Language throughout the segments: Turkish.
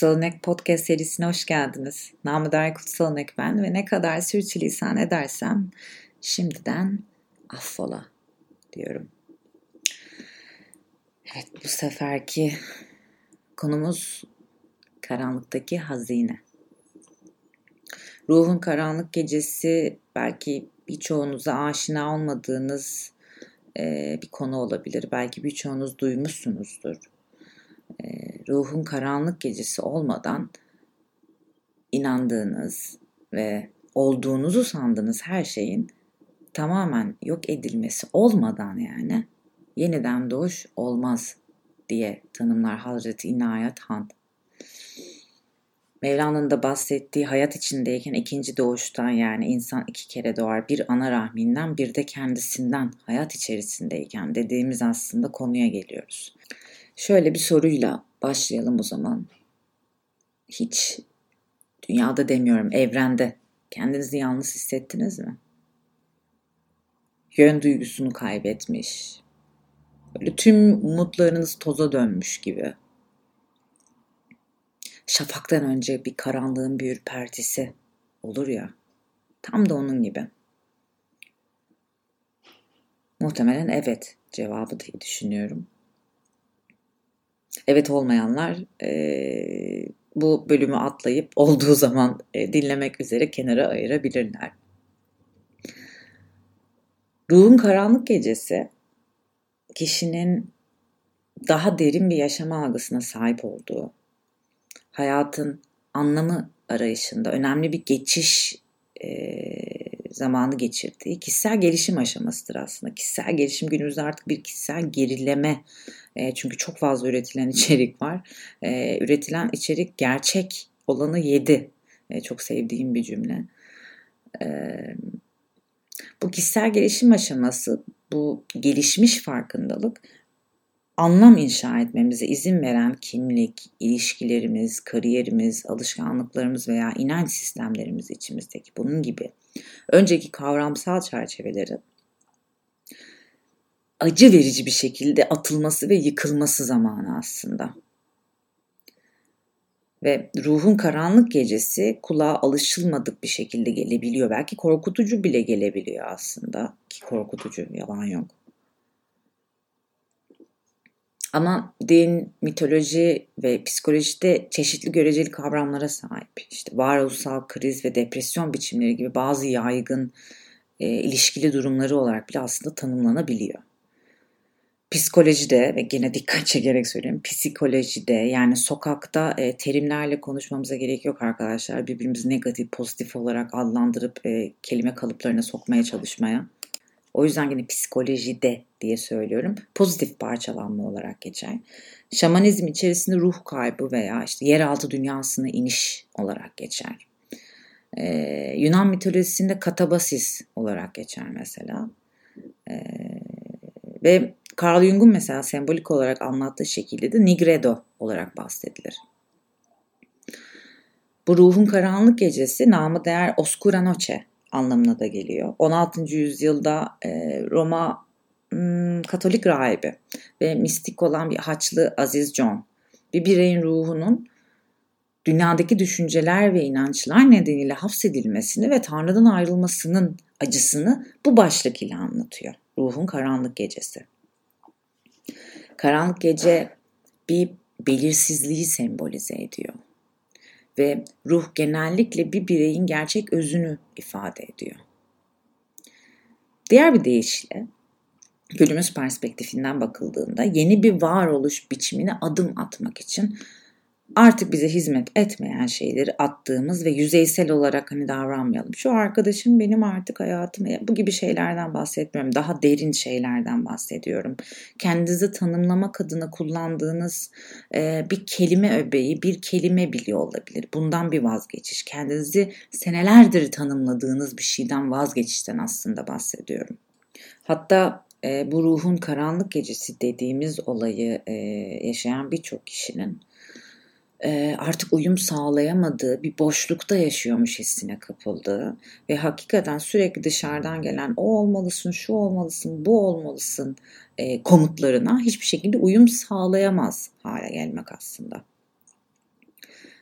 Kutsal Podcast serisine hoş geldiniz. Namı Dar Kutsal Örnek ben ve ne kadar sürçülisan edersem şimdiden affola diyorum. Evet bu seferki konumuz karanlıktaki hazine. Ruhun karanlık gecesi belki birçoğunuza aşina olmadığınız bir konu olabilir. Belki birçoğunuz duymuşsunuzdur ruhun karanlık gecesi olmadan inandığınız ve olduğunuzu sandığınız her şeyin tamamen yok edilmesi olmadan yani yeniden doğuş olmaz diye tanımlar Hazreti İnayet Han. Mevlana'nın da bahsettiği hayat içindeyken ikinci doğuştan yani insan iki kere doğar. Bir ana rahminden bir de kendisinden hayat içerisindeyken dediğimiz aslında konuya geliyoruz. Şöyle bir soruyla başlayalım o zaman. Hiç dünyada demiyorum, evrende kendinizi yalnız hissettiniz mi? Yön duygusunu kaybetmiş. Böyle tüm umutlarınız toza dönmüş gibi. Şafaktan önce bir karanlığın bir ürpertisi olur ya. Tam da onun gibi. Muhtemelen evet cevabı diye düşünüyorum. Evet olmayanlar e, bu bölümü atlayıp olduğu zaman e, dinlemek üzere kenara ayırabilirler. Ruhun karanlık gecesi kişinin daha derin bir yaşama algısına sahip olduğu, hayatın anlamı arayışında önemli bir geçiş e, zamanı geçirdiği kişisel gelişim aşamasıdır aslında. Kişisel gelişim günümüzde artık bir kişisel gerileme. E, çünkü çok fazla üretilen içerik var. E, üretilen içerik gerçek olanı yedi. E, çok sevdiğim bir cümle. E, bu kişisel gelişim aşaması, bu gelişmiş farkındalık anlam inşa etmemize izin veren kimlik, ilişkilerimiz, kariyerimiz, alışkanlıklarımız veya inanç sistemlerimiz içimizdeki bunun gibi önceki kavramsal çerçeveleri acı verici bir şekilde atılması ve yıkılması zamanı aslında. Ve ruhun karanlık gecesi kulağa alışılmadık bir şekilde gelebiliyor. Belki korkutucu bile gelebiliyor aslında. Ki korkutucu, yalan yok. Ama din, mitoloji ve psikolojide çeşitli göreceli kavramlara sahip. İşte varoluşsal kriz ve depresyon biçimleri gibi bazı yaygın e, ilişkili durumları olarak bile aslında tanımlanabiliyor. Psikolojide ve gene dikkat çekerek söyleyeyim psikolojide yani sokakta e, terimlerle konuşmamıza gerek yok arkadaşlar. Birbirimizi negatif pozitif olarak adlandırıp e, kelime kalıplarına sokmaya çalışmaya. O yüzden yine psikolojide diye söylüyorum. Pozitif parçalanma olarak geçer. Şamanizm içerisinde ruh kaybı veya işte yeraltı dünyasına iniş olarak geçer. Ee, Yunan mitolojisinde katabasis olarak geçer mesela. Ee, ve Carl Jung'un mesela sembolik olarak anlattığı şekilde de Nigredo olarak bahsedilir. Bu ruhun karanlık gecesi namı değer Oscura Noche anlamına da geliyor. 16. yüzyılda e, Roma hmm, Katolik rahibi ve mistik olan bir Haçlı Aziz John bir bireyin ruhunun dünyadaki düşünceler ve inançlar nedeniyle hapsedilmesini ve Tanrı'dan ayrılmasının acısını bu başlık ile anlatıyor. Ruhun karanlık gecesi. Karanlık gece bir belirsizliği sembolize ediyor ve ruh genellikle bir bireyin gerçek özünü ifade ediyor. Diğer bir deyişle günümüz perspektifinden bakıldığında yeni bir varoluş biçimine adım atmak için artık bize hizmet etmeyen şeyleri attığımız ve yüzeysel olarak hani davranmayalım. Şu arkadaşım benim artık hayatım bu gibi şeylerden bahsetmiyorum. Daha derin şeylerden bahsediyorum. Kendinizi tanımlamak adına kullandığınız e, bir kelime öbeği, bir kelime biliyor olabilir. Bundan bir vazgeçiş. Kendinizi senelerdir tanımladığınız bir şeyden vazgeçişten aslında bahsediyorum. Hatta e, bu ruhun karanlık gecesi dediğimiz olayı e, yaşayan birçok kişinin artık uyum sağlayamadığı bir boşlukta yaşıyormuş hissine kapıldığı ve hakikaten sürekli dışarıdan gelen o olmalısın, şu olmalısın, bu olmalısın e, komutlarına hiçbir şekilde uyum sağlayamaz hale gelmek aslında.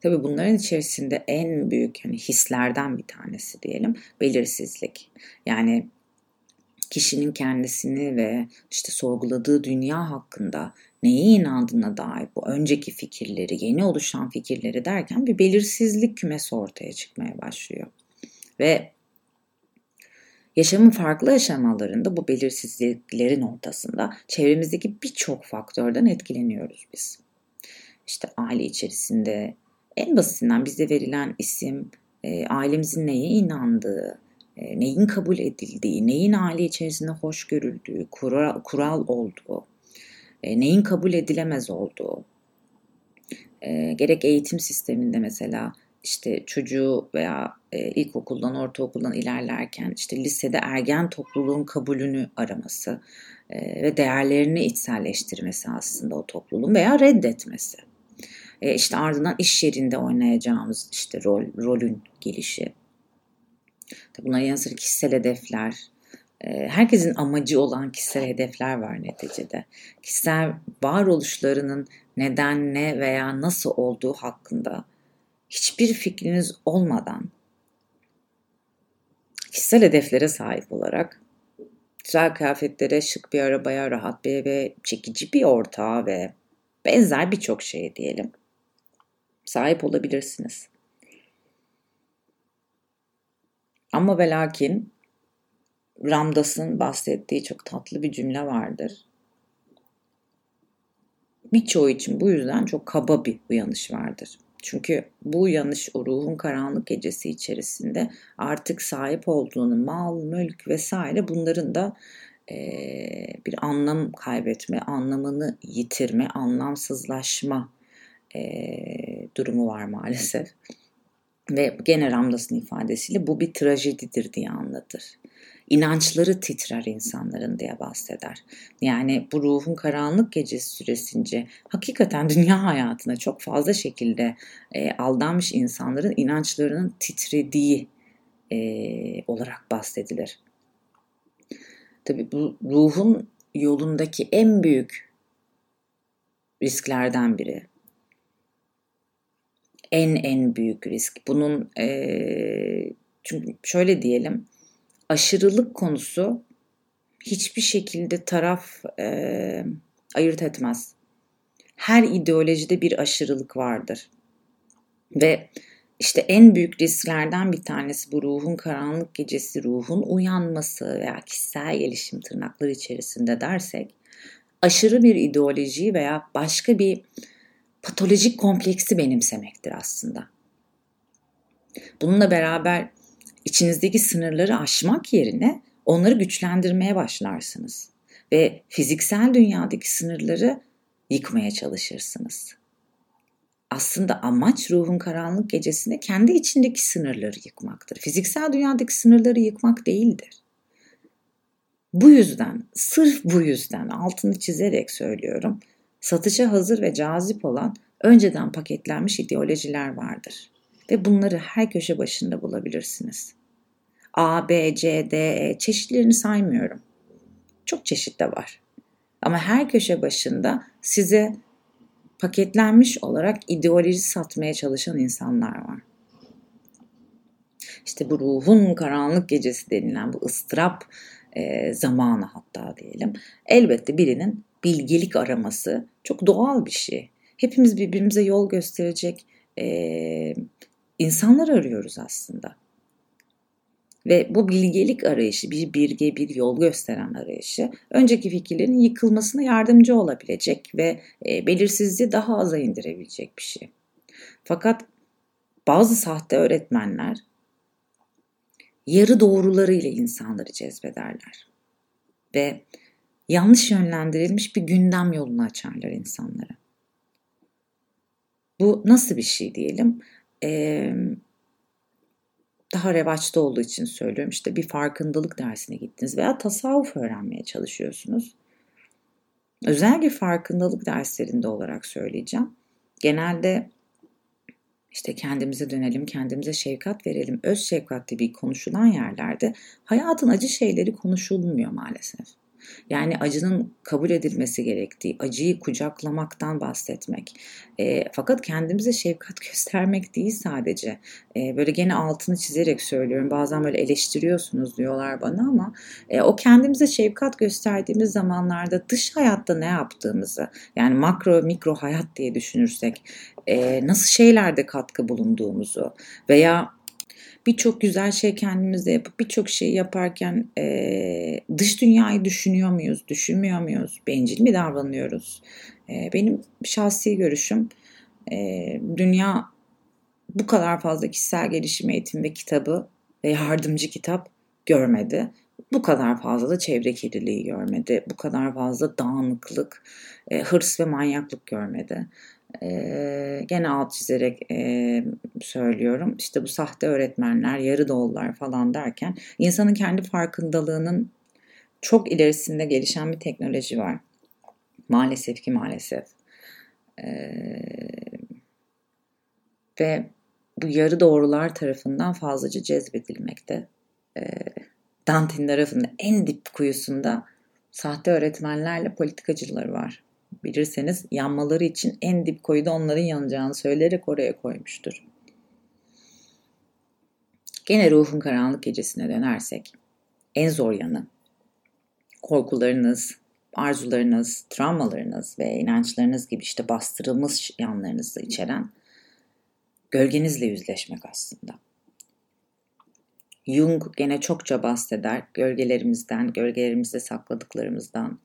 Tabii bunların içerisinde en büyük hani hislerden bir tanesi diyelim belirsizlik. Yani kişinin kendisini ve işte sorguladığı dünya hakkında neye inandığına dair bu önceki fikirleri, yeni oluşan fikirleri derken bir belirsizlik kümesi ortaya çıkmaya başlıyor. Ve yaşamın farklı aşamalarında bu belirsizliklerin ortasında çevremizdeki birçok faktörden etkileniyoruz biz. İşte aile içerisinde en basitinden bize verilen isim, e, ailemizin neye inandığı, neyin kabul edildiği, neyin aile içerisinde hoş görüldüğü, kural, kural olduğu, e, neyin kabul edilemez olduğu, e, gerek eğitim sisteminde mesela işte çocuğu veya e, ilkokuldan, ortaokuldan ilerlerken işte lisede ergen topluluğun kabulünü araması e, ve değerlerini içselleştirmesi aslında o topluluğun veya reddetmesi. İşte ardından iş yerinde oynayacağımız işte rol, rolün gelişi. Bunların yanı sıra kişisel hedefler, e, herkesin amacı olan kişisel hedefler var neticede. Kişisel varoluşlarının neden ne veya nasıl olduğu hakkında hiçbir fikriniz olmadan kişisel hedeflere sahip olarak güzel kıyafetlere, şık bir arabaya, rahat bir eve, çekici bir ortağa ve benzer birçok şeye diyelim sahip olabilirsiniz. Ama ve lakin Ramdas'ın bahsettiği çok tatlı bir cümle vardır. Birçoğu için bu yüzden çok kaba bir uyanış vardır. Çünkü bu uyanış o ruhun karanlık gecesi içerisinde artık sahip olduğunu mal, mülk vesaire bunların da e, bir anlam kaybetme, anlamını yitirme, anlamsızlaşma e, durumu var maalesef. Ve gene Ramdas'ın ifadesiyle bu bir trajedidir diye anlatır. İnançları titrer insanların diye bahseder. Yani bu ruhun karanlık gecesi süresince hakikaten dünya hayatına çok fazla şekilde e, aldanmış insanların inançlarının titrediği e, olarak bahsedilir. Tabi bu ruhun yolundaki en büyük risklerden biri en en büyük risk. Bunun e, çünkü şöyle diyelim aşırılık konusu hiçbir şekilde taraf e, ayırt etmez. Her ideolojide bir aşırılık vardır. Ve işte en büyük risklerden bir tanesi bu ruhun karanlık gecesi, ruhun uyanması veya kişisel gelişim tırnakları içerisinde dersek aşırı bir ideoloji veya başka bir patolojik kompleksi benimsemektir aslında. Bununla beraber içinizdeki sınırları aşmak yerine onları güçlendirmeye başlarsınız ve fiziksel dünyadaki sınırları yıkmaya çalışırsınız. Aslında amaç ruhun karanlık gecesinde kendi içindeki sınırları yıkmaktır. Fiziksel dünyadaki sınırları yıkmak değildir. Bu yüzden, sırf bu yüzden altını çizerek söylüyorum satışa hazır ve cazip olan önceden paketlenmiş ideolojiler vardır. Ve bunları her köşe başında bulabilirsiniz. A, B, C, D, E çeşitlerini saymıyorum. Çok çeşit de var. Ama her köşe başında size paketlenmiş olarak ideoloji satmaya çalışan insanlar var. İşte bu ruhun karanlık gecesi denilen bu ıstırap e, zamanı hatta diyelim. Elbette birinin bilgelik araması çok doğal bir şey. Hepimiz birbirimize yol gösterecek e, insanlar arıyoruz aslında. Ve bu bilgelik arayışı, bir birge, bir yol gösteren arayışı önceki fikirlerin yıkılmasına yardımcı olabilecek ve e, belirsizliği daha aza indirebilecek bir şey. Fakat bazı sahte öğretmenler yarı doğrularıyla insanları cezbederler. Ve yanlış yönlendirilmiş bir gündem yolunu açarlar insanlara. Bu nasıl bir şey diyelim? Ee, daha revaçta olduğu için söylüyorum. İşte bir farkındalık dersine gittiniz veya tasavvuf öğrenmeye çalışıyorsunuz. Özellikle farkındalık derslerinde olarak söyleyeceğim. Genelde işte kendimize dönelim, kendimize şefkat verelim, öz şefkat gibi konuşulan yerlerde hayatın acı şeyleri konuşulmuyor maalesef. Yani acının kabul edilmesi gerektiği, acıyı kucaklamaktan bahsetmek. E, fakat kendimize şefkat göstermek değil sadece. E, böyle gene altını çizerek söylüyorum. Bazen böyle eleştiriyorsunuz diyorlar bana ama e, o kendimize şefkat gösterdiğimiz zamanlarda dış hayatta ne yaptığımızı yani makro mikro hayat diye düşünürsek e, nasıl şeylerde katkı bulunduğumuzu veya birçok güzel şey kendimizde yapıp birçok şey yaparken e, dış dünyayı düşünüyor muyuz, düşünmüyor muyuz, bencil mi davranıyoruz? E, benim şahsi görüşüm e, dünya bu kadar fazla kişisel gelişim eğitimi ve kitabı ve yardımcı kitap görmedi. Bu kadar fazla da çevre kirliliği görmedi. Bu kadar fazla dağınıklık, e, hırs ve manyaklık görmedi e, gene alt çizerek e, söylüyorum. İşte bu sahte öğretmenler, yarı doğullar falan derken insanın kendi farkındalığının çok ilerisinde gelişen bir teknoloji var. Maalesef ki maalesef. E, ve bu yarı doğrular tarafından fazlaca cezbedilmekte. E, Dante'nin tarafında en dip kuyusunda sahte öğretmenlerle politikacıları var bilirseniz yanmaları için en dip koyuda onların yanacağını söyleyerek oraya koymuştur. Gene ruhun karanlık gecesine dönersek en zor yanı korkularınız, arzularınız, travmalarınız ve inançlarınız gibi işte bastırılmış yanlarınızı içeren gölgenizle yüzleşmek aslında. Jung gene çokça bahseder gölgelerimizden, gölgelerimizde sakladıklarımızdan.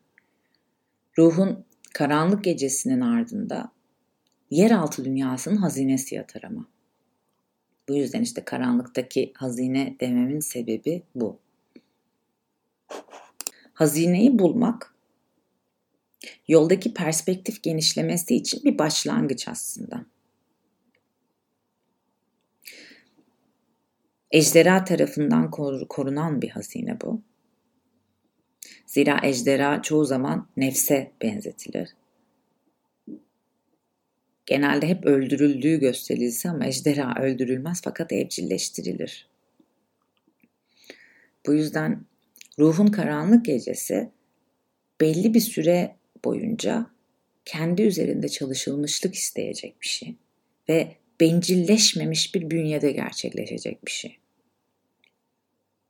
Ruhun karanlık gecesinin ardında yeraltı dünyasının hazinesi yatar ama. Bu yüzden işte karanlıktaki hazine dememin sebebi bu. Hazineyi bulmak yoldaki perspektif genişlemesi için bir başlangıç aslında. Ejderha tarafından korunan bir hazine bu. Zira ejderha çoğu zaman nefse benzetilir. Genelde hep öldürüldüğü gösterilse ama ejderha öldürülmez fakat evcilleştirilir. Bu yüzden ruhun karanlık gecesi belli bir süre boyunca kendi üzerinde çalışılmışlık isteyecek bir şey ve bencilleşmemiş bir bünyede gerçekleşecek bir şey.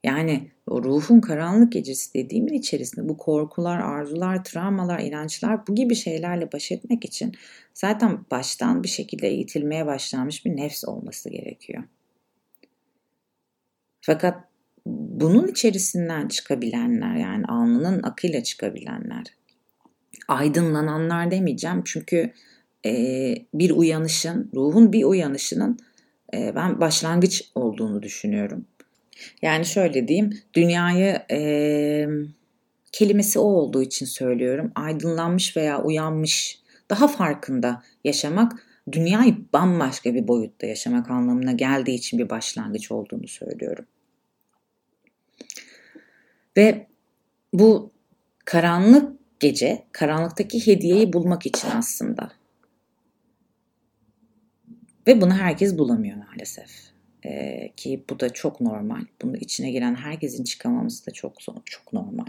Yani o ruhun karanlık gecesi dediğimin içerisinde bu korkular, arzular, travmalar, inançlar bu gibi şeylerle baş etmek için zaten baştan bir şekilde eğitilmeye başlanmış bir nefs olması gerekiyor. Fakat bunun içerisinden çıkabilenler yani alnının akıyla çıkabilenler, aydınlananlar demeyeceğim çünkü e, bir uyanışın, ruhun bir uyanışının e, ben başlangıç olduğunu düşünüyorum. Yani şöyle diyeyim, dünyayı e, kelimesi o olduğu için söylüyorum. Aydınlanmış veya uyanmış, daha farkında yaşamak, dünyayı bambaşka bir boyutta yaşamak anlamına geldiği için bir başlangıç olduğunu söylüyorum. Ve bu karanlık gece, karanlıktaki hediyeyi bulmak için aslında. Ve bunu herkes bulamıyor maalesef. Ee, ki bu da çok normal. Bunun içine giren herkesin çıkamaması da çok çok normal.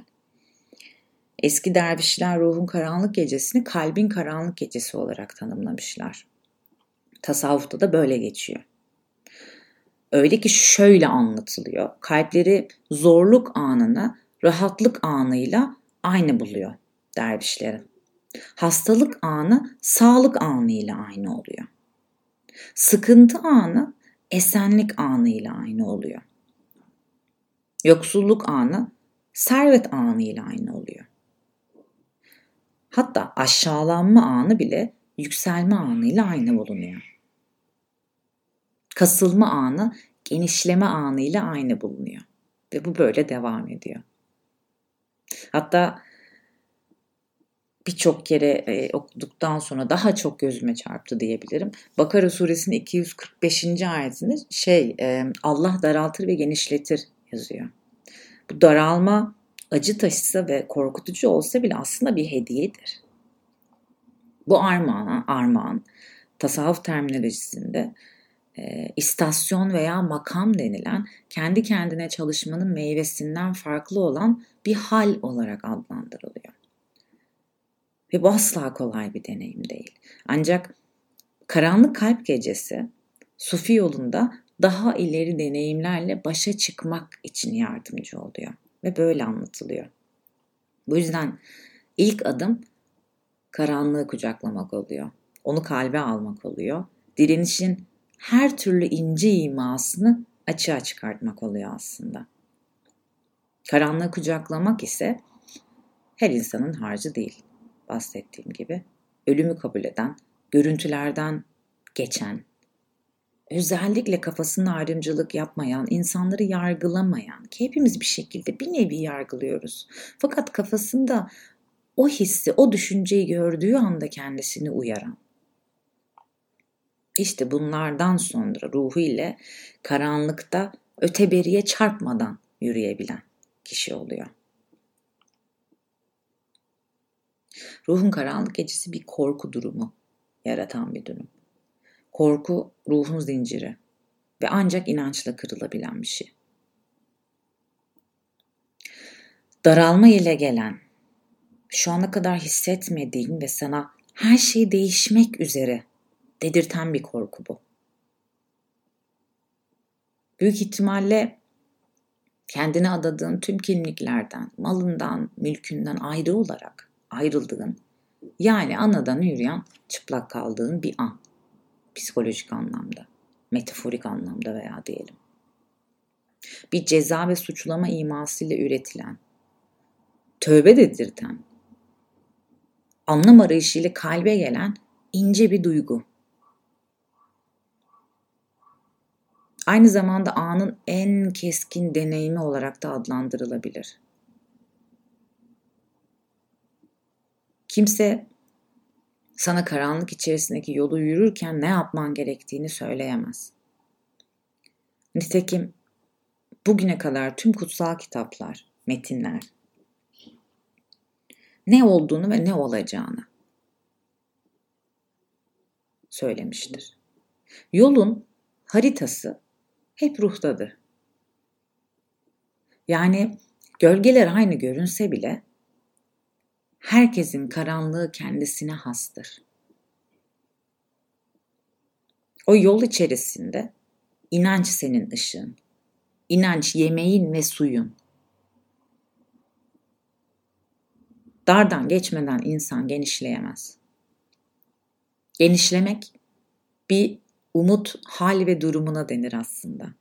Eski dervişler ruhun karanlık gecesini kalbin karanlık gecesi olarak tanımlamışlar. Tasavvufta da böyle geçiyor. Öyle ki şöyle anlatılıyor. Kalpleri zorluk anını rahatlık anıyla aynı buluyor dervişlerin. Hastalık anı sağlık anıyla aynı oluyor. Sıkıntı anı esenlik anıyla aynı oluyor. Yoksulluk anı servet anıyla aynı oluyor. Hatta aşağılanma anı bile yükselme anıyla aynı bulunuyor. Kasılma anı genişleme anıyla aynı bulunuyor. Ve bu böyle devam ediyor. Hatta birçok kere e, okuduktan sonra daha çok gözüme çarptı diyebilirim. Bakara suresinin 245. ayetinde şey e, Allah daraltır ve genişletir yazıyor. Bu daralma acı taşısa ve korkutucu olsa bile aslında bir hediyedir. Bu armağan, armağan tasavvuf terminolojisinde e, istasyon veya makam denilen kendi kendine çalışmanın meyvesinden farklı olan bir hal olarak adlandırılıyor. Ve bu asla kolay bir deneyim değil. Ancak karanlık kalp gecesi Sufi yolunda daha ileri deneyimlerle başa çıkmak için yardımcı oluyor ve böyle anlatılıyor. Bu yüzden ilk adım karanlığı kucaklamak oluyor. Onu kalbe almak oluyor. Direnişin her türlü ince imasını açığa çıkartmak oluyor aslında. Karanlığı kucaklamak ise her insanın harcı değil. Bahsettiğim gibi ölümü kabul eden, görüntülerden geçen, özellikle kafasında ayrımcılık yapmayan, insanları yargılamayan ki hepimiz bir şekilde bir nevi yargılıyoruz. Fakat kafasında o hissi, o düşünceyi gördüğü anda kendisini uyaran. İşte bunlardan sonra ruhu ile karanlıkta öteberiye çarpmadan yürüyebilen kişi oluyor. Ruhun karanlık gecesi bir korku durumu yaratan bir durum. Korku ruhun zinciri ve ancak inançla kırılabilen bir şey. Daralma ile gelen, şu ana kadar hissetmediğin ve sana her şey değişmek üzere dedirten bir korku bu. Büyük ihtimalle kendine adadığın tüm kimliklerden, malından, mülkünden ayrı olarak ayrıldığın, yani anadan yürüyen, çıplak kaldığın bir an psikolojik anlamda, metaforik anlamda veya diyelim. Bir ceza ve suçlama imasıyla üretilen, tövbe dedirten, anlam arayışıyla kalbe gelen ince bir duygu. Aynı zamanda anın en keskin deneyimi olarak da adlandırılabilir. Kimse sana karanlık içerisindeki yolu yürürken ne yapman gerektiğini söyleyemez. Nitekim bugüne kadar tüm kutsal kitaplar, metinler ne olduğunu ve ne olacağını söylemiştir. Yolun haritası hep ruhtadır. Yani gölgeler aynı görünse bile herkesin karanlığı kendisine hastır. O yol içerisinde inanç senin ışığın. İnanç yemeğin ve suyun. Dardan geçmeden insan genişleyemez. Genişlemek bir umut hal ve durumuna denir aslında.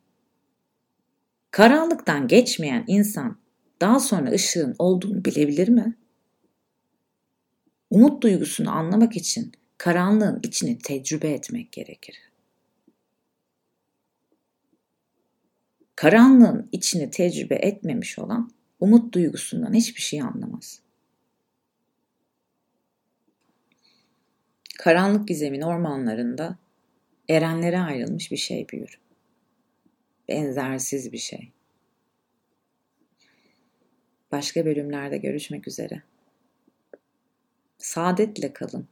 Karanlıktan geçmeyen insan daha sonra ışığın olduğunu bilebilir mi? Umut duygusunu anlamak için karanlığın içini tecrübe etmek gerekir. Karanlığın içini tecrübe etmemiş olan umut duygusundan hiçbir şey anlamaz. Karanlık gizemin ormanlarında erenlere ayrılmış bir şey büyür. Benzersiz bir şey. Başka bölümlerde görüşmek üzere. Saadetle kalın.